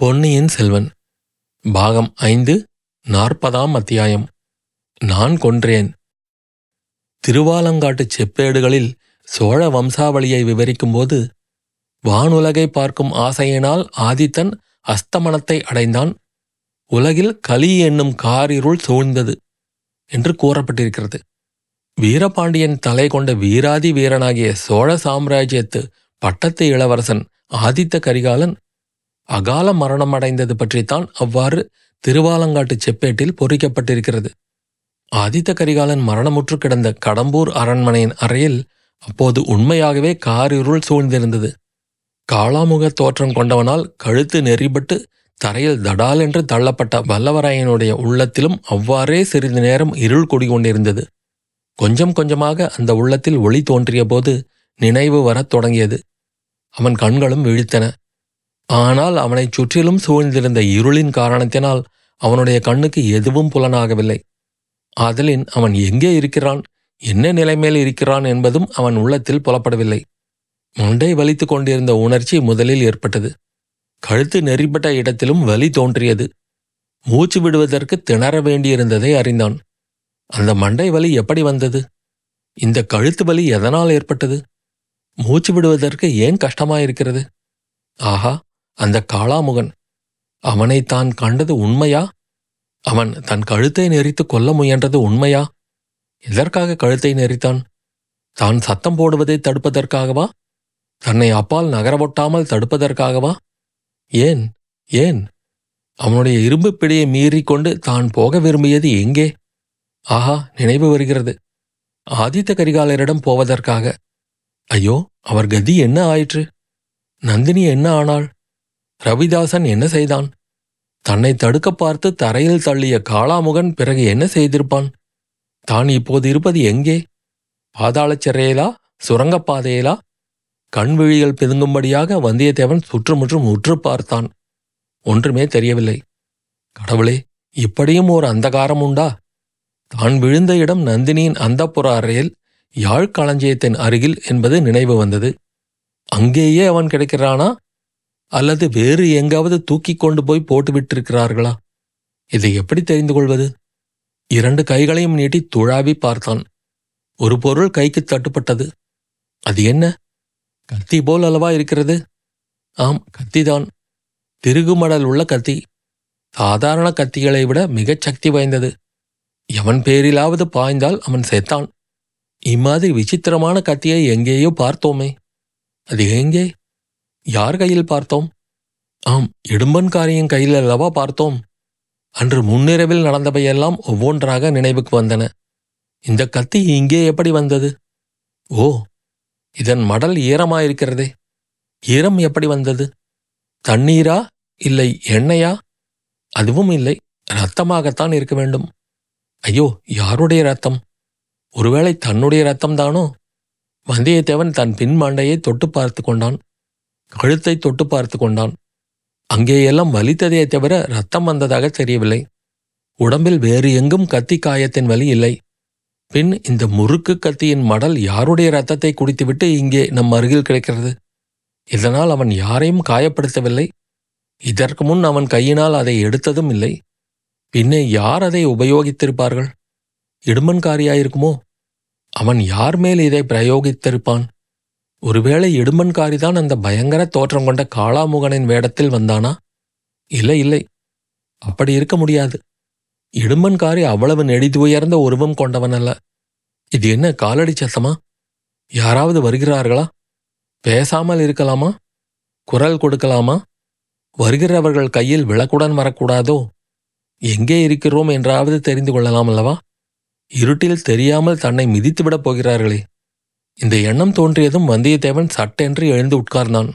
பொன்னியின் செல்வன். பாகம் ஐந்து நாற்பதாம் அத்தியாயம். நான் கொன்றேன். திருவாலங்காட்டுச் செப்பேடுகளில் சோழ வம்சாவளியை விவரிக்கும்போது வானுலகை பார்க்கும் ஆசையினால் ஆதித்தன் அஸ்தமனத்தை அடைந்தான். உலகில் கலி என்னும் காரிருள் சூழ்ந்தது என்று கூறப்பட்டிருக்கிறது. வீரபாண்டியன் தலை கொண்ட வீராதி வீரனாகிய சோழ சாம்ராஜ்யத்து பட்டத்து இளவரசன் ஆதித்த கரிகாலன் அகால மரணம் அடைந்தது பற்றித்தான் அவ்வாறு திருவாலங்காட்டுச் செப்பேட்டில் பொறிக்கப்பட்டிருக்கிறது. ஆதித்த கரிகாலன் மரணமுற்று கிடந்த கடம்பூர் அரண்மனையின் அறையில் அப்போது உண்மையாகவே காரிருள் சூழ்ந்திருந்தது. காளாமுக தோற்றம் கொண்டவனால் கழுத்து நெறிபட்டு தரையில் தடால் என்று தள்ளப்பட்ட வல்லவராயனுடைய உள்ளத்திலும் அவ்வாறே சிறிது நேரம் இருள் குடிகொண்டிருந்தது. கொஞ்சம் கொஞ்சமாக அந்த உள்ளத்தில் ஒளி தோன்றிய போது நினைவு வரத் தொடங்கியது. அவன் கண்களும் விழித்தன. ஆனால் அவனைச் சுற்றிலும் சூழ்ந்திருந்த இருளின் காரணத்தினால் அவனுடைய கண்ணுக்கு எதுவும் புலனாகவில்லை. ஆதலின் அவன் எங்கே இருக்கிறான்? என்ன நிலைமையில் இருக்கிறான் என்பதும் அவன் உள்ளத்தில் புலப்படவில்லை. மண்டை வலித்துக் கொண்டிருந்த உணர்ச்சி முதலில் ஏற்பட்டது. கழுத்து நெறிப்பட்ட இடத்திலும் வலி தோன்றியது. மூச்சு விடுவதற்கு திணற வேண்டியிருந்ததை அறிந்தான். அந்த மண்டை வலி எப்படி வந்தது? இந்த கழுத்து வலி எதனால் ஏற்பட்டது? மூச்சு விடுவதற்கு ஏன் கஷ்டமாயிருக்கிறது? ஆஹா அந்த காளாமுகன். அவனை தான் கண்டது உண்மையா? அவன் தன் கழுத்தை நெறித்து கொல்ல முயன்றது உண்மையா? எதற்காக கழுத்தை நெறித்தான் தான் சத்தம் போடுவதை தடுப்பதற்காகவா? தன்னை அப்பால் நகரவொட்டாமல் தடுப்பதற்காகவா? ஏன் ஏன்? அவனுடைய இரும்பு பிடியை மீறிக்கொண்டு தான் போக விரும்பியது எங்கே? ஆஹா நினைவு வருகிறது. ஆதித்த கரிகாலரிடம் போவதற்காக. ஐயோ அவர் கதி என்ன ஆயிற்று? நந்தினி என்ன ஆனாள்? ரவிதாசன் என்ன செய்தான்? தன்னை தடுக்க பார்த்து தரையில் தள்ளிய காளாமுகன் பிறகு என்ன செய்திருப்பான்? தான் இப்போது இருப்பது எங்கே? பாதாளச் சிறையிலா? சுரங்கப்பாதையிலா கண்விழிகள் பிதுங்கும்படியாக வந்தியத்தேவன் சுற்றுமுற்றும் உற்று பார்த்தான். ஒன்றுமே தெரியவில்லை. கடவுளே இப்படியும் ஒரு அந்தகாரம் உண்டா? தான் விழுந்த இடம் நந்தினியின் அந்தப்புற அறையில் யாழ் களஞ்சியத்தின் அருகில் என்பது நினைவு வந்தது. அங்கேயே அவன் கிடைக்கிறானா? அல்லது வேறு எங்காவது தூக்கிக் கொண்டு போய் போட்டு விட்டிருக்கிறார்களா? இதை எப்படி தெரிந்து கொள்வது? இரண்டு கைகளையும் நீட்டி துழாவி பார்த்தான். ஒரு பொருள் கைக்கு தட்டுப்பட்டது. அது என்ன? கத்தி போல் அல்லவா இருக்கிறது? ஆம் கத்திதான். திருகுமடல் உள்ள கத்தி. சாதாரண கத்திகளை விட மிகச் சக்தி வாய்ந்தது. எவன் பேரிலாவது பாய்ந்தால் அவன் செத்தான். இம்மாதிரி விசித்திரமான கத்தியை எங்கேயோ பார்த்தோமே. அது எங்கே? யார் கையில் பார்த்தோம்? ஆம் இடும்பன்காரியின் கையில் அல்லவா பார்த்தோம்? அன்று முன்னிரவில் நடந்தவையெல்லாம் ஒவ்வொன்றாக நினைவுக்கு வந்தன. இந்த கத்தி இங்கே எப்படி வந்தது? ஓ இதன் மடல் ஈரமாயிருக்கிறதே. ஈரம் எப்படி வந்தது? தண்ணீரா இல்லை எண்ணெயா? அதுவும் இல்லை இரத்தமாகத்தான் இருக்க வேண்டும். ஐயோ யாருடைய ரத்தம் ஒருவேளை தன்னுடைய ரத்தம்தானோ வந்தியத்தேவன் தன் பின் மண்டையை தொட்டு பார்த்து கொண்டான். கழுத்தை தொட்டு பார்த்து கொண்டான். அங்கேயெல்லாம் வலித்ததே தவிர ரத்தம் வந்ததாக தெரியவில்லை. உடம்பில் வேறு எங்கும் கத்தி காயத்தின் வலி இல்லை. பின் இந்த முறுக்கு கத்தியின் மடல் யாருடைய ரத்தத்தை குடித்துவிட்டு இங்கே நம் அருகில் கிடைக்கிறது? இதனால் அவன் யாரையும் காயப்படுத்தவில்லை. இதற்கு முன் அவன் கையினால் அதை எடுத்ததும் இல்லை. பின்னே யார் அதை உபயோகித்திருப்பார்கள்? இடுமன்காரியாயிருக்குமோ அவன் யார் மேல் இதை பிரயோகித்திருப்பான்? ஒருவேளை இடுமன்காரிதான் அந்த பயங்கர தோற்றம் கொண்ட காளாமுகனின் வேடத்தில் வந்தானா? இல்லை இல்லை. அப்படி இருக்க முடியாது. இடுமன்காரி அவ்வளவு நெடிதுயர்ந்த உருவம் கொண்டவன் அல்ல. இது என்ன காலடி சத்தமா? யாராவது வருகிறார்களா? பேசாமல் இருக்கலாமா? குரல் கொடுக்கலாமா? வருகிறவர்கள் கையில் விளக்குடன் வரக்கூடாதோ? எங்கே இருக்கிறோம் என்றாவது தெரிந்து கொள்ளலாம் அல்லவா? இருட்டில் தெரியாமல் தன்னை மிதித்துவிடப் போகிறார்களே. இந்த எண்ணம் தோன்றியதும் வந்தியத்தேவன் சட்டென்று எழுந்து உட்கார்ந்தான்.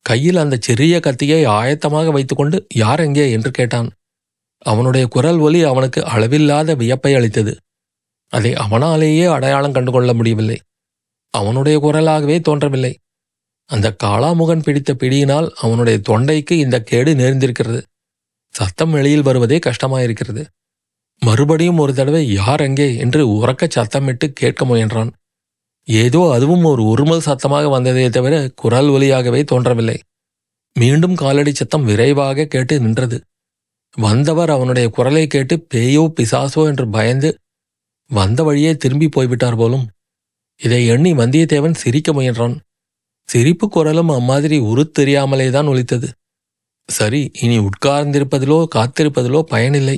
கையில் அந்த சிறிய கத்தியை ஆயத்தமாக வைத்துக்கொண்டு யார் எங்கே என்று கேட்டான். அவனுடைய குரல் ஒலி அவனுக்கு அளவில்லாத வியப்பை அளித்தது. அதை அவனாலேயே அடையாளம் கண்டுகொள்ள முடியவில்லை. அவனுடைய குரலாகவே தோன்றவில்லை. அந்த காளாமுகன் பிடித்த பிடியினால் அவனுடைய தொண்டைக்கு இந்த கேடு நேர்ந்திருக்கிறது. சத்தம் வெளியில் வருவதே கஷ்டமாயிருக்கிறது. மறுபடியும் ஒரு தடவை யார் எங்கே என்று உறக்க சத்தமிட்டு கேட்க முயன்றான். ஏதோ அதுவும் ஒரு உருமல் சத்தமாக வந்ததே தவிர குரல் ஒலியாகவே தோன்றவில்லை. மீண்டும் காலடி சத்தம் விரைவாக கேட்டு நின்றது. வந்தவர் அவனுடைய குரலை கேட்டு பேயோ பிசாசோ என்று பயந்து வந்த வழியே திரும்பி போய்விட்டார் போலும். இதை எண்ணி வந்தியத்தேவன் சிரிக்க முயன்றான். சிரிப்பு குரலும் அம்மாதிரி உருத்தெரியாமலே தான் ஒலித்தது. சரி இனி உட்கார்ந்திருப்பதிலோ காத்திருப்பதிலோ பயனில்லை.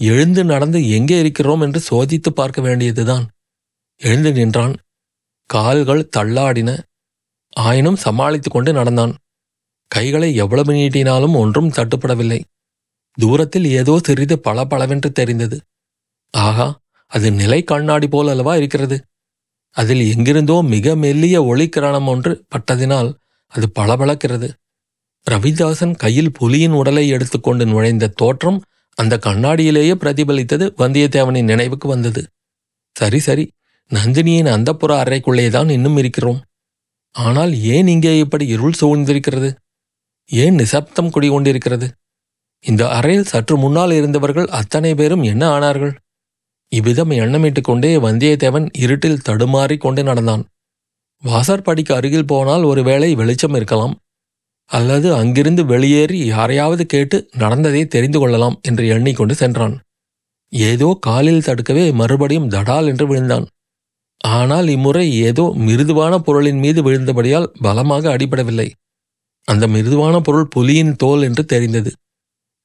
எழுந்து நடந்து எங்கே இருக்கிறோம் என்று சோதித்து பார்க்க வேண்டியதுதான். எழுந்து நின்றான். கால்கள் தள்ளாடின. ஆயினும் சமாளித்து கொண்டு நடந்தான். கைகளை எவ்வளவு நீட்டினாலும் ஒன்றும் தட்டுப்படவில்லை. தூரத்தில் ஏதோ சிறிது பளபளவென்று தெரிந்தது. ஆகா அது நிலை கண்ணாடி போல் அல்லவா இருக்கிறது? அதில் எங்கிருந்தோ மிக மெல்லிய ஒளிக்கிரணம் ஒன்று பட்டதினால் அது பளபளக்கிறது. ரவிதாசன் கையில் புலியின் உடலை எடுத்துக்கொண்டு நுழைந்த தோற்றம் அந்த கண்ணாடியிலேயே பிரதிபலித்தது வந்தியத்தேவனின் நினைவுக்கு வந்தது. சரி சரி நந்தினியின் அந்தப்புற அறைக்குள்ளேதான் இன்னும் இருக்கிறோம். ஆனால் ஏன் இங்கே இப்படி இருள் சூழ்ந்திருக்கிறது? ஏன் நிசப்தம் குடிகொண்டிருக்கிறது? இந்த அறையில் சற்று முன்னால் இருந்தவர்கள் அத்தனை பேரும் என்ன ஆனார்கள்? இவ்விதம் எண்ணமிட்டுக் கொண்டே வந்தியத்தேவன் இருட்டில் தடுமாறிக் கொண்டு நடந்தான். வாசற்படிக்கு அருகில் போனால் ஒருவேளை வெளிச்சம் இருக்கலாம். அல்லது அங்கிருந்து வெளியேறி யாரையாவது கேட்டு நடந்ததை தெரிந்து கொள்ளலாம் என்று எண்ணிக்கொண்டு சென்றான். ஏதோ காலில் தடுக்கவே மறுபடியும் தடால் என்று விழுந்தான். ஆனால் இம்முறை ஏதோ மிருதுவான பொருளின் மீது விழுந்தபடியால் பலமாக அடிபடவில்லை. அந்த மிருதுவான பொருள் புலியின் தோல் என்று தெரிந்தது.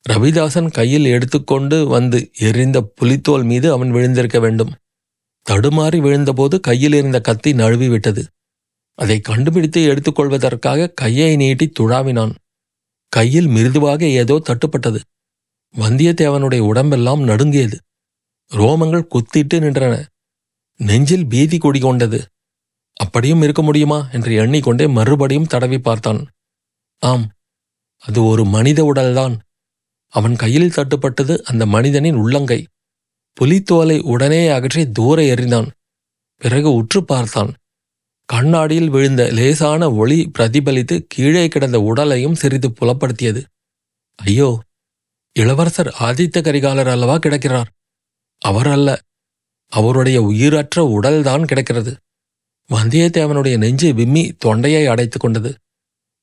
ரவிதாசன் கையில் எடுத்துக்கொண்டு வந்து எரிந்த புலித்தோல் மீது அவன் விழுந்திருக்க வேண்டும். தடுமாறி விழுந்தபோது கையில் இருந்த கத்தி நழுவி விட்டது அதை கண்டுபிடித்து எடுத்துக்கொள்வதற்காக கையை நீட்டி துழாவினான். கையில் மிருதுவாக ஏதோ தட்டுப்பட்டது. வந்தியத்தேவனுடைய உடம்பெல்லாம் நடுங்கியது. ரோமங்கள் குத்திட்டு நின்றன. நெஞ்சில் பீதி குடிகொண்டது அப்படியும் இருக்க முடியுமா? என்று எண்ணிக்கொண்டே மறுபடியும் தடவி பார்த்தான். ஆம் அது ஒரு மனித உடல்தான். அவன் கையில் தட்டுப்பட்டது அந்த மனிதனின் உள்ளங்கை. புலித்தோலை உடனே அகற்றி தூர எறிந்தான். பிறகு உற்று பார்த்தான். கண்ணாடியில் விழுந்த லேசான ஒளி பிரதிபலித்து கீழே கிடந்த உடலையும் சிறிது புலப்படுத்தியது. ஐயோ இளவரசர் ஆதித்த கரிகாலர் அல்லவா கிடக்கிறார்? அவர் அல்ல அவருடைய உயிரற்ற உடல்தான் கிடக்கிறது. வந்தியத்தேவனுடைய நெஞ்சு விம்மி தொண்டையை அடைத்துக் கொண்டது.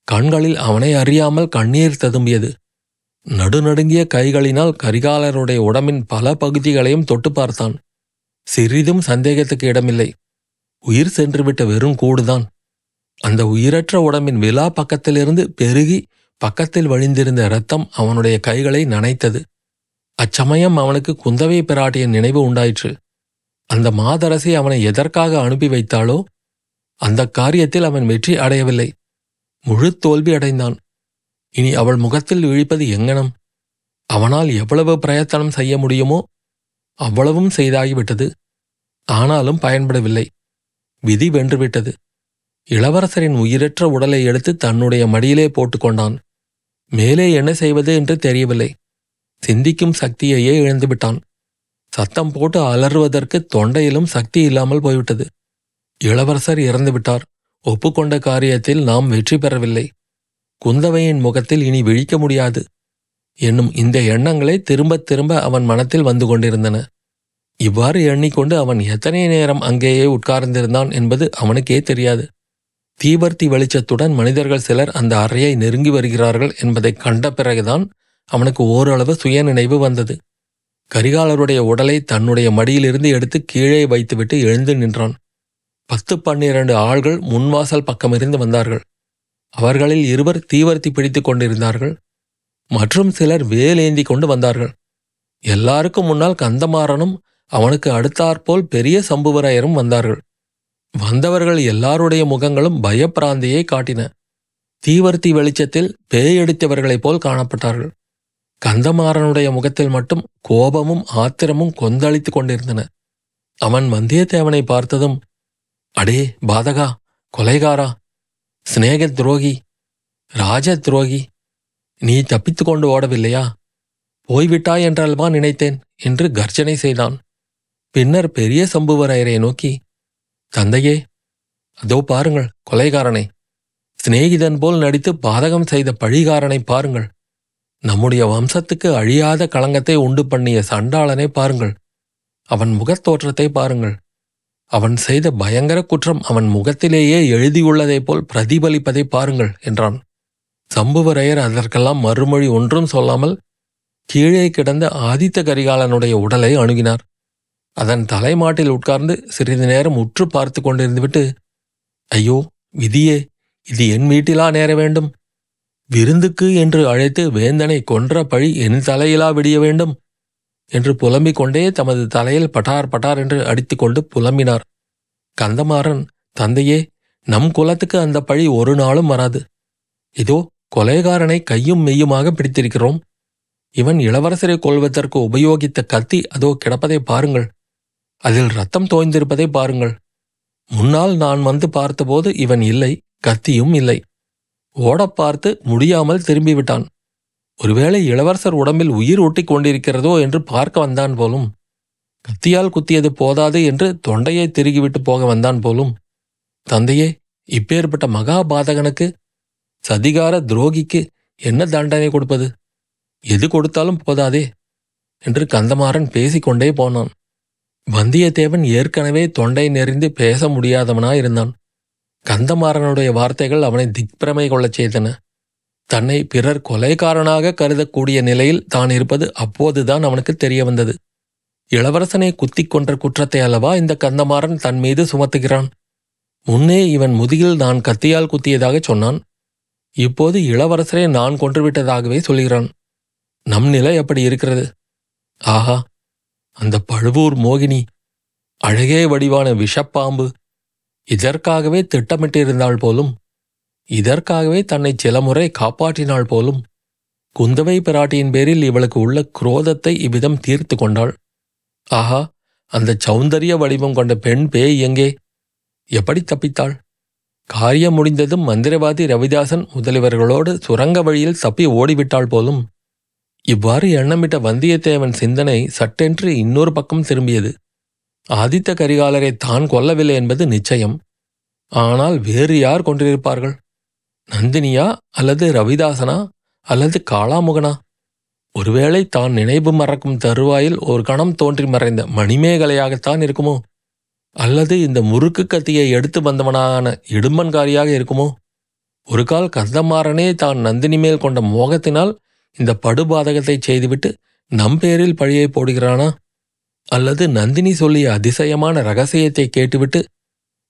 கண்களில் அவனை அறியாமல் கண்ணீர் ததும்பியது. நடுநடுங்கிய கைகளினால் கரிகாலருடைய உடம்பின் பல பகுதிகளையும் தொட்டு பார்த்தான். சிறிதும் சந்தேகத்துக்கு இடமில்லை. உயிர் சென்றுவிட்ட வெறும் கூடுதான். அந்த உயிரற்ற உடம்பின் விழா பக்கத்திலிருந்து பெருகி பக்கத்தில் வழிந்திருந்த இரத்தம் அவனுடைய கைகளை நனைத்தது. அச்சமயம் அவனுக்கு குந்தவை பிராட்டிய நினைவு உண்டாயிற்று. அந்த மாதரசி அவனை எதற்காக அனுப்பி வைத்தாளோ அந்த காரியத்தில் அவன் வெற்றி அடையவில்லை. முழு தோல்வி அடைந்தான். இனி அவள் முகத்தில் விழிப்பது எங்கனம்? அவனால் எவ்வளவு பிரயத்தனம் செய்ய முடியுமோ அவ்வளவும் செய்தாகிவிட்டது. ஆனாலும் பயன்படவில்லை. விதி வென்றுவிட்டது. இளவரசரின் உயிரற்ற உடலை எடுத்து தன்னுடைய மடியிலே போட்டுக்கொண்டான். மேலே என்ன செய்வது என்று தெரியவில்லை. சிந்திக்கும் சக்தியையே இழந்துவிட்டான். சத்தம் போட்டு அலறுவதற்கு தொண்டையிலும் சக்தி இல்லாமல் போய்விட்டது. இளவரசர் இறந்துவிட்டார் ஒப்புக்கொண்ட காரியத்தில் நாம் வெற்றி பெறவில்லை. குந்தவையின் முகத்தில் இனி விழிக்க முடியாது. என்னும் இந்த எண்ணங்களே திரும்பத் திரும்ப அவன் மனத்தில் வந்து கொண்டிருந்தன. இவ்வாறு எண்ணிக்கொண்டு அவன் எத்தனை நேரம் அங்கேயே உட்கார்ந்திருந்தான் என்பது அவனுக்கே தெரியாது. தீவர்த்தி வெளிச்சத்துடன் மனிதர்கள் சிலர் அந்த அறையை நெருங்கி வருகிறார்கள் என்பதைக் கண்ட பிறகுதான் அவனுக்கு ஓரளவு சுயநினைவு வந்தது. கரிகாலருடைய உடலை தன்னுடைய மடியிலிருந்து எடுத்து கீழே வைத்துவிட்டு எழுந்து நின்றான். பத்து பன்னிரண்டு ஆள்கள் முன்வாசல் பக்கமிருந்து வந்தார்கள். அவர்களில் இருவர் தீவர்த்தி பிடித்துக் கொண்டிருந்தார்கள். மற்றும் சிலர் வேலேந்தி கொண்டு வந்தார்கள். எல்லாருக்கும் முன்னால் கந்தமாறனும் அவனுக்கு அடுத்தாற்போல் பெரிய சம்புவரையரும் வந்தார்கள். வந்தவர்கள் எல்லாருடைய முகங்களும் பயப்பிராந்தியை காட்டின. தீவர்த்தி வெளிச்சத்தில் பேயடித்தவர்களைப் போல் காணப்பட்டார்கள். கந்தமாறனுடைய முகத்தில் மட்டும் கோபமும் ஆத்திரமும் கொந்தளித்துக் கொண்டிருந்தன. அவன் வந்தியத்தேவனை பார்த்ததும் அடே பாதகா கொலைகாரா சிநேக துரோகி ராஜ துரோகி நீ தப்பித்து கொண்டு ஓடவில்லையா? போய்விட்டாய் என்றல்வா நினைத்தேன் என்று கர்ஜனை செய்தான். பின்னர் பெரிய சம்புவரையரை நோக்கி தந்தையே அதோ பாருங்கள் கொலைகாரனை. சிநேகிதன் போல் நடித்து பாதகம் செய்த பழிகாரனை பாருங்கள். நம்முடைய வம்சத்துக்கு அழியாத களங்கத்தை உண்டு பண்ணிய சண்டாளனை பாருங்கள். அவன் முகத்தோற்றத்தை பாருங்கள். அவன் செய்த பயங்கர குற்றம் அவன் முகத்திலேயே எழுதியுள்ளதைப் போல் பிரதிபலிப்பதை பாருங்கள் என்றான். சம்புவரையர் அதற்கெல்லாம் மறுமொழி ஒன்றும் சொல்லாமல் கீழே கிடந்த ஆதித்த கரிகாலனுடைய உடலை அணுகினார். அதன் தலைமாட்டில் உட்கார்ந்து சிறிது நேரம் உற்று பார்த்து கொண்டிருந்துவிட்டு ஐயோ விதியே இது என் வீட்டிலா நேர வேண்டும்? விருந்துக்கு என்று அழைத்து வேந்தனை கொன்ற பழி என் தலையிலா விடிய வேண்டும் என்று புலம்பிக் கொண்டே தமது தலையில் பட்டார் பட்டார் என்று அடித்துக்கொண்டு புலம்பினார். கந்தமாறன் தந்தையே நம் குலத்துக்கு அந்த பழி ஒரு நாளும் வராது. இதோ கொலைகாரனை கையும் மெய்யுமாக பிடித்திருக்கிறோம். இவன் இளவரசரை கொள்வதற்கு உபயோகித்த கத்தி அதோ கிடப்பதை பாருங்கள். அதில் ரத்தம் தோய்ந்திருப்பதை பாருங்கள். முன்னால் நான் வந்து பார்த்தபோது இவன் இல்லை கத்தியும் இல்லை. ஓடப் பார்த்து முடியாமல் திரும்பிவிட்டான். ஒருவேளை இளவரசர் உடம்பில் உயிர் ஓட்டிக் கொண்டிருக்கிறதோ என்று பார்க்க வந்தான் போலும். கத்தியால் குத்தியது போதாது என்று தொண்டையை திருகிவிட்டு போக வந்தான் போலும். தந்தையே இப்பேற்பட்ட மகாபாதகனுக்கு சதிகார துரோகிக்கு என்ன தண்டனை கொடுப்பது? எது கொடுத்தாலும் போதாதே என்று கந்தமாறன் பேசிக்கொண்டே போனான். வந்தியத்தேவன் ஏற்கனவே தொண்டை நெறிந்து பேச முடியாதவனாயிருந்தான். கந்தமாறனுடைய வார்த்தைகள் அவனை திக்பிரமை கொள்ளச் செய்தன. தன்னை பிறர் கொலைகாரனாக கருதக்கூடிய நிலையில் தான் இருப்பது அப்போதுதான் அவனுக்கு தெரிய வந்தது. இளவரசனை குத்திக் கொன்ற குற்றத்தை அல்லவா இந்த கந்தமாறன் தன் மீது சுமத்துகிறான்? முன்னே இவன் முதுகில் நான் கத்தியால் குத்தியதாகச் சொன்னான். இப்போது இளவரசரை நான் கொன்றுவிட்டதாகவே சொல்கிறான். நம் நிலை அப்படி இருக்கிறது. ஆஹா அந்த பழுவூர் மோகினி அழகே வடிவான விஷப்பாம்பு இதற்காகவே திட்டமிட்டிருந்தாள் போலும் இதற்காகவே தன்னை சில முறை காப்பாற்றினாள் போலும் குந்தவை பிராட்டியின் பேரில் இவளுக்கு உள்ள குரோதத்தை இவ்விதம் தீர்த்து கொண்டாள். ஆஹா அந்த சௌந்தரிய வடிவம் கொண்ட பெண் பேய் எங்கே? எப்படி தப்பித்தாள்? காரியம் முடிந்ததும் மந்திரவாதி ரவிதாசன் முதலியவர்களோடு சுரங்க வழியில் தப்பி ஓடிவிட்டாள் போலும் இவ்வாறு எண்ணமிட்ட வந்தியத்தேவன் சிந்தனை சட்டென்று இன்னொரு பக்கம் திரும்பியது. ஆதித்த கரிகாலரை தான் கொல்லவில்லை என்பது நிச்சயம். ஆனால் வேறு யார் கொண்டிருப்பார்கள் நந்தினியா அல்லது ரவிதாசனா அல்லது காளாமுகனா? ஒருவேளை தான் நினைவு மறக்கும் தருவாயில் ஒரு கணம் தோன்றி மறைந்த மணிமேகலையாகத்தான் இருக்குமோ? அல்லது இந்த முறுக்கு கத்தியை எடுத்து வந்தவனான இடும்பன்காரியாக இருக்குமோ? ஒரு கால் கந்தமாறனே தான் நந்தினி மேல் கொண்ட மோகத்தினால் இந்த படுபாதகத்தை செய்துவிட்டு நம் பேரில் பழியை போடுகிறானா? அல்லது நந்தினி சொல்லிய அதிசயமான ரகசியத்தை கேட்டுவிட்டு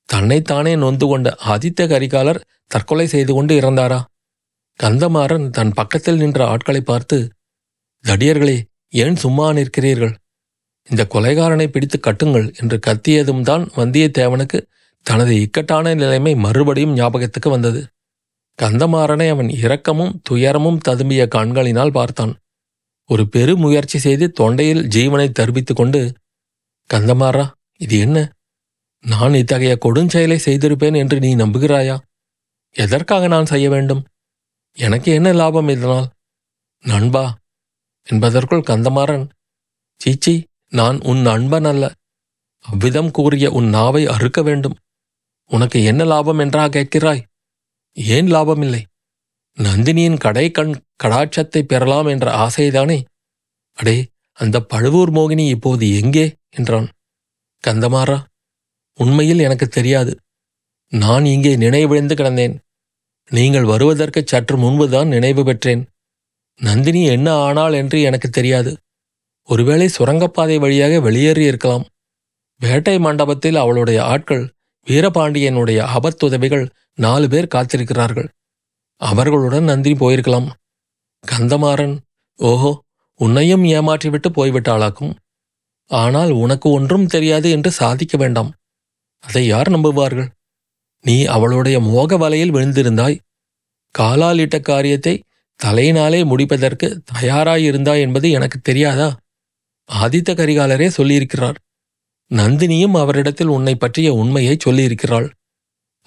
தன்னைத்தானே நொந்து கொண்ட ஆதித்த கரிகாலர் தற்கொலை செய்து கொண்டு இறந்தாரா? கந்தமாறன் தன் பக்கத்தில் நின்ற ஆட்களை பார்த்து தடியர்களே ஏன் சும்மா நிற்கிறீர்கள்? இந்த கொலைகாரனை பிடித்து கட்டுங்கள் என்று கத்தியதும் தான் வந்தியத்தேவனுக்கு தனது இக்கட்டான நிலைமை மறுபடியும் ஞாபகத்துக்கு வந்தது. கந்தமாறனை அவன் இரக்கமும் துயரமும் ததும்பிய கண்களினால் பார்த்தான். ஒரு பெரு முயற்சி செய்து தொண்டையில் ஜீவனை தருவித்து கொண்டு கந்தமாறா இது என்ன? நான் இத்தகைய கொடுஞ்செயலை செய்திருப்பேன் என்று நீ நம்புகிறாயா? எதற்காக நான் செய்ய வேண்டும்? எனக்கு என்ன லாபம் இதனால்? நண்பா என்பதற்குள் கந்தமாறன் சீச்சி நான் உன் நண்பன் அல்ல. அவ்விதம் கூறிய உன் நாவை அறுக்க வேண்டும். உனக்கு என்ன லாபம் என்றா கேட்கிறாய்? ஏன் லாபமில்லை? நந்தினியின் கடை கண் கடாட்சத்தை பெறலாம் என்ற ஆசைதானே? அடே அந்த பழுவூர் மோகினி இப்போது எங்கே? என்றான். கந்தமாறா உண்மையில் எனக்கு தெரியாது. நான் இங்கே நினைவிழந்து கிடந்தேன். நீங்கள் வருவதற்கு சற்று முன்புதான் நினைவு பெற்றேன். நந்தினி என்ன ஆனாள் என்று எனக்கு தெரியாது. ஒருவேளை சுரங்கப்பாதை வழியாக வெளியேறி இருக்கலாம். வேட்டை மண்டபத்தில் அவளுடைய ஆட்கள் வீரபாண்டியனுடைய ஆபத்துதவிகள் நாலு பேர் காத்திருக்கிறார்கள். அவர்களுடன் நந்தினி போயிருக்கலாம். கந்தமாறன் ஓஹோ உன்னையும் ஏமாற்றிவிட்டு போய்விட்டாளாக்கும். ஆனால் உனக்கு ஒன்றும் தெரியாது என்று சாதிக்க வேண்டாம். அதை யார் நம்புவார்கள்? நீ அவளுடைய மோக வலையில் விழுந்திருந்தாய். காலால் இட்ட காரியத்தை தலையினாலே முடிப்பதற்கு தயாராயிருந்தாய் என்பது எனக்கு தெரியாதா? ஆதித்த கரிகாலரே சொல்லியிருக்கிறார். நந்தினியும் அவரிடத்தில் உன்னை பற்றிய உண்மையை சொல்லியிருக்கிறாள்.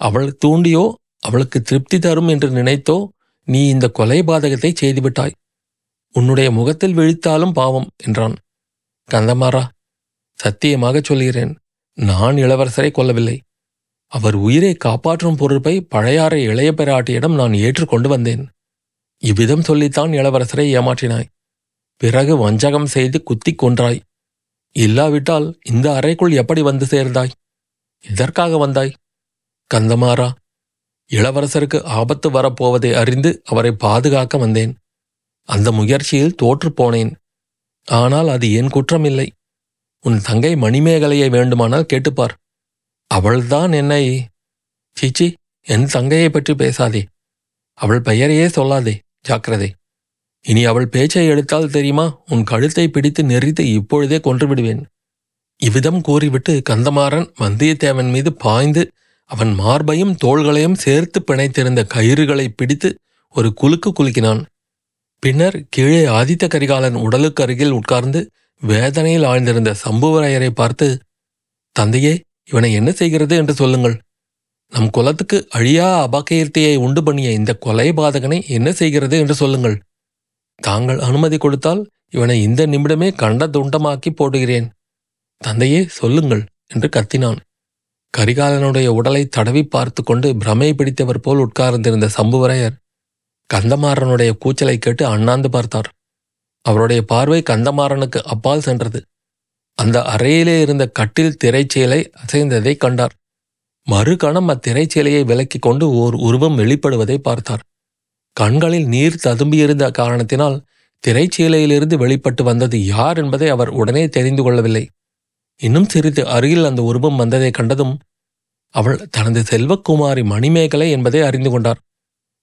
அவள் தூண்டியோ அவளுக்கு திருப்தி தரும் என்று நினைத்தோ நீ இந்த கொலை பாதகத்தை செய்துவிட்டாய். உன்னுடைய முகத்தில் விழித்தாலும் பாவம் என்றான். கந்தமாரா சத்தியமாகச் சொல்கிறேன் நான் இளவரசரை கொல்லவில்லை. அவர் உயிரை காப்பாற்றும் பொறுப்பை பழையாறை இளைய பிராட்டியிடம் நான் ஏற்றுக்கொண்டு வந்தேன். இவ்விதம் சொல்லித்தான் இளவரசரை ஏமாற்றினாய். பிறகு வஞ்சகம் செய்து குத்திக் கொன்றாய். இல்லாவிட்டால் இந்த அறைக்குள் எப்படி வந்து சேர்ந்தாய்? எதற்காக வந்தாய்? கந்தமாரா இளவரசருக்கு ஆபத்து வரப்போவதை அறிந்து அவரை பாதுகாக்க வந்தேன். அந்த முயற்சியில் தோற்றுப் போனேன். ஆனால் அது என் குற்றமில்லை. உன் தங்கை மணிமேகலையை வேண்டுமானால் கேட்டுப்பார். அவள்தான் என்னை சீச்சி என் தங்கையை பற்றி பேசாதே. அவள் பெயரையே சொல்லாதே ஜாக்கிரதை. இனி அவள் பேச்சை எடுத்தால் தெரியுமா? உன் கழுத்தை பிடித்து நெறித்து இப்பொழுதே கொன்றுவிடுவேன் இவ்விதம் கூறிவிட்டு கந்தமாறன் வந்தியத்தேவன் மீது பாய்ந்து அவன் மார்பையும் தோள்களையும் சேர்த்து பிணைத்திருந்த கயிறுகளை பிடித்து ஒரு குலுக்கு குலுக்கினான். பின்னர் கீழே ஆதித்த கரிகாலன் உடலுக்கு அருகில் உட்கார்ந்து வேதனையில் ஆழ்ந்திருந்த சம்புவரையரை பார்த்து தந்தையே இவனை என்ன செய்கிறது என்று சொல்லுங்கள். நம் குலத்துக்கு அழியா அபகீர்த்தியை உண்டு பண்ணிய இந்த கொலை பாதகனை என்ன செய்கிறது என்று சொல்லுங்கள். தாங்கள் அனுமதி கொடுத்தால் இவனை இந்த நிமிடமே கண்ட துண்டமாக்கி போடுகிறேன். தந்தையே சொல்லுங்கள் என்று கத்தினான். கரிகாலனுடைய உடலை தடவி பார்த்து கொண்டு பிரமை பிடித்தவர் போல் உட்கார்ந்திருந்த சம்புவரையர் கந்தமாறனுடைய கூச்சலை கேட்டு அண்ணாந்து பார்த்தார். அவருடைய பார்வை கந்தமாறனுக்கு அப்பால் சென்றது. அந்த அறையிலே இருந்த கட்டில் திரைச்சீலை அசைந்ததை கண்டார். மறுகணம் அத்திரைச்சீலையை விலக்கிக் கொண்டு ஓர் உருவம் வெளிப்படுவதை பார்த்தார். கண்களில் நீர் ததும்பியிருந்த காரணத்தினால் திரைச்சீலையிலிருந்து வெளிப்பட்டு வந்தது யார் என்பதை அவர் உடனே தெரிந்து கொள்ளவில்லை. இன்னும் சிறிது அருகில் அந்த உருவம் வந்ததை கண்டதும் அவள் தனது செல்வக்குமாரி மணிமேகலை என்பதை அறிந்து கொண்டார்.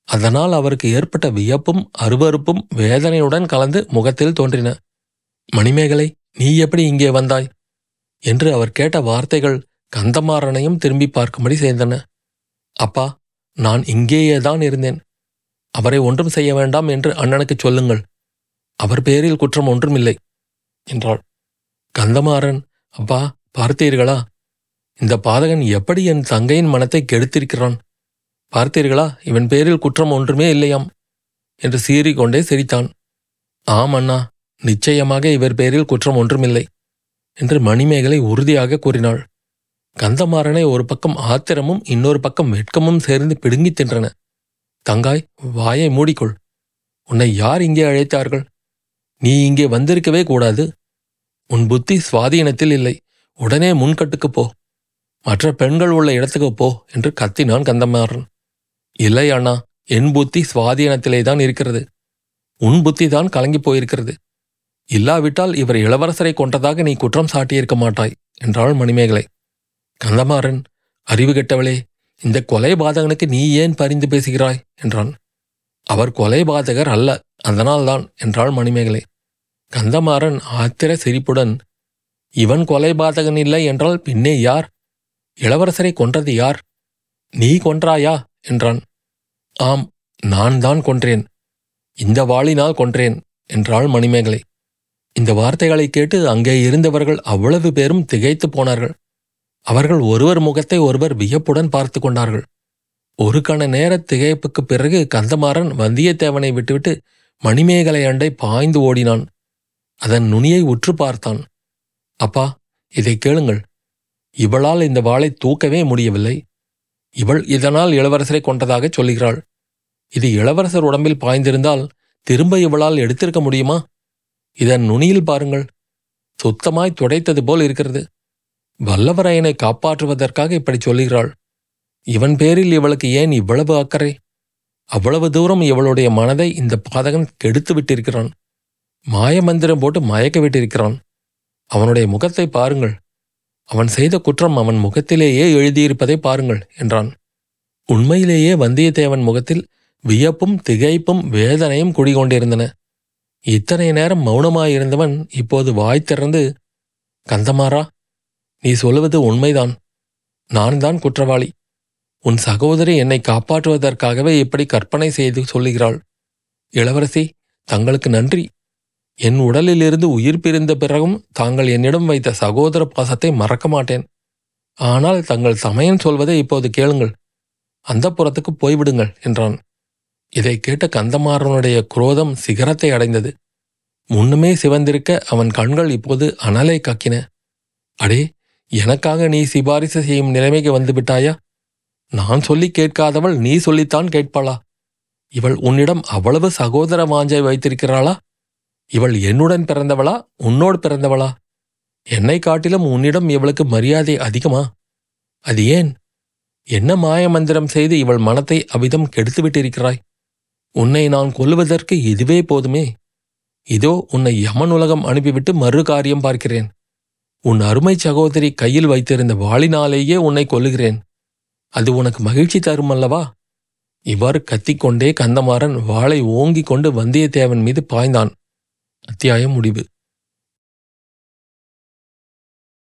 அதனால் அவருக்கு ஏற்பட்ட வியப்பும் அருவறுப்பும் வேதனையுடன் கலந்து முகத்தில் தோன்றின. மணிமேகலை நீ எப்படி இங்கே வந்தாய்? என்று அவர் கேட்ட வார்த்தைகள் கந்தமாறனையும் திரும்பி பார்க்கும்படி செய்தன. அப்பா நான் இங்கேயேதான் இருந்தேன். அவரை ஒன்றும் செய்ய வேண்டாம் என்று அண்ணனுக்கு சொல்லுங்கள். அவர் பேரில் குற்றம் ஒன்றுமில்லை என்றாள். கந்தமாறன் அப்பா பார்த்தீர்களா? இந்த பாதகன் எப்படி என் தங்கையின் மனத்தை கெடுத்திருக்கிறான்? பார்த்தீர்களா? இவன் பேரில் குற்றம் ஒன்றுமே இல்லையாம் என்று சீறிக்கொண்டே சிரித்தான். ஆம் அண்ணா. நிச்சயமாக இவர் பேரில் குற்றம் ஒன்றுமில்லை என்று மணிமேகலை உறுதியாக கூறினாள். கந்தமாறனை ஒரு பக்கம் ஆத்திரமும் இன்னொரு பக்கம் வெட்கமும் சேர்ந்து பிடுங்கித் தின்றன. தங்காய் வாயை மூடிக்கொள். உன்னை யார் இங்கே அழைத்தார்கள்? நீ இங்கே வந்திருக்கவே கூடாது. உன் புத்தி சுவாதீனத்தில் இல்லை. உடனே முன்கட்டுக்கு போ. மற்ற பெண்கள் உள்ள இடத்துக்கு போ என்று கத்தினான் கந்தமாறன். இல்லை அண்ணா என் புத்தி சுவாதீனத்திலே தான் இருக்கிறது. உன் புத்தி தான் கலங்கி போயிருக்கிறது. இல்லாவிட்டால் இவர் இளவரசரை கொன்றதாக நீ குற்றம் சாட்டியிருக்க மாட்டாய் என்றாள் மணிமேகலை. கந்தமாறன் அறிவு கெட்டவளே இந்த கொலை பாதகனுக்கு நீ ஏன் பரிந்து பேசுகிறாய்? என்றான். அவர் கொலை பாதகர் அல்ல அதனால்தான் என்றாள் மணிமேகலை. கந்தமாறன் ஆத்திர சிரிப்புடன் இவன் கொலைபாதகன் இல்லை என்றால் பின்னே யார்? இளவரசரை கொன்றது யார்? நீ கொன்றாயா? என்றான். ஆம் நான் தான் கொன்றேன். இந்த வாளினால் கொன்றேன் என்றாள் மணிமேகலை. இந்த வார்த்தைகளை கேட்டு அங்கே இருந்தவர்கள் அவ்வளவு பேரும் திகைத்து போனார்கள். அவர்கள் ஒருவர் முகத்தை ஒருவர் வியப்புடன் பார்த்து கொண்டார்கள். ஒரு கண நேர திகைப்புக்குப் பிறகு கந்தமாறன் வந்தியத்தேவனை விட்டுவிட்டு மணிமேகலை அண்டை பாய்ந்து ஓடினான். அதன் நுனியை உற்று பார்த்தான். அப்பா இதை கேளுங்கள். இவளால் இந்த வாளை தூக்கவே முடியவில்லை. இவள் இதனால் இளவரசரை கொண்டதாகச் சொல்லுகிறாள். இது இளவரசர் உடம்பில் பாய்ந்திருந்தால் திரும்ப இவளால் எடுத்திருக்க முடியுமா? இதன் நுனியில் பாருங்கள். சுத்தமாய் துடைத்தது போல் இருக்கிறது. வல்லவரையனை காப்பாற்றுவதற்காக இப்படி சொல்லுகிறாள். இவன் பேரில் இவளுக்கு ஏன் இவ்வளவு அக்கறை? அவ்வளவு தூரம் இவளுடைய மனதை இந்த பாதகன் கெடுத்து விட்டிருக்கிறான். மாயமந்திரம் போட்டு மயக்க விட்டிருக்கிறான் அவனுடைய முகத்தை பாருங்கள். அவன் செய்த குற்றம் அவன் முகத்திலேயே எழுதியிருப்பதை பாருங்கள் என்றான். உண்மையிலேயே வந்தியத்தேவன் முகத்தில் வியப்பும் திகைப்பும் வேதனையும் குடிகொண்டிருந்தன. இத்தனை நேரம் மௌனமாயிருந்தவன் இப்போது வாய் திறந்து கந்தமாரா நீ சொல்லுவது உண்மைதான். நான் தான் குற்றவாளி. உன் சகோதரி என்னை காப்பாற்றுவதற்காகவே இப்படி கற்பனை செய்து சொல்லுகிறாள். இளவரசி தங்களுக்கு நன்றி. என் உடலிலிருந்து உயிர் பிரிந்த பிறகும் தாங்கள் என்னிடம் வைத்த சகோதர பாசத்தை மறக்க மாட்டேன். ஆனால் தங்கள் சமயம் சொல்வதை இப்போது கேளுங்கள். அந்த புறத்துக்கு போய்விடுங்கள் என்றான். இதை கேட்ட கந்தமாறனுடைய குரோதம் சிகரத்தை அடைந்தது. முன்னுமே சிவந்திருக்க அவன் கண்கள் இப்போது அனலை கக்கின. அடே எனக்காக நீ சிபாரிசு செய்யும் நிலைமைக்கு வந்துவிட்டாயா நான் சொல்லி கேட்காதவள் நீ சொல்லித்தான் கேட்பாளா? இவள் உன்னிடம் அவ்வளவு சகோதர வாஞ்சை வைத்திருக்கிறாளா? இவள் என்னுடன் பிறந்தவளா? உன்னோடு பிறந்தவளா? என்னை காட்டிலும் உன்னிடம் இவளுக்கு மரியாதை அதிகமா? அது ஏன்? என்ன மாயமந்திரம் செய்து இவள் மனத்தை அவ்விதம் கெடுத்துவிட்டிருக்கிறாய்? உன்னை நான் கொல்லுவதற்கு இதுவே போதுமே. இதோ உன்னை யமன் உலகம் அனுப்பிவிட்டு மறு காரியம் பார்க்கிறேன். உன் அருமை சகோதரி கையில் வைத்திருந்த வாளினாலேயே உன்னை கொல்லுகிறேன். அது உனக்கு மகிழ்ச்சி தரும் அல்லவா இவ்வாறு கத்திக்கொண்டே கந்தமாறன் வாளை ஓங்கிக் கொண்டு வந்தியத்தேவன் மீது பாய்ந்தான். அத்தியாயம் முடிவு.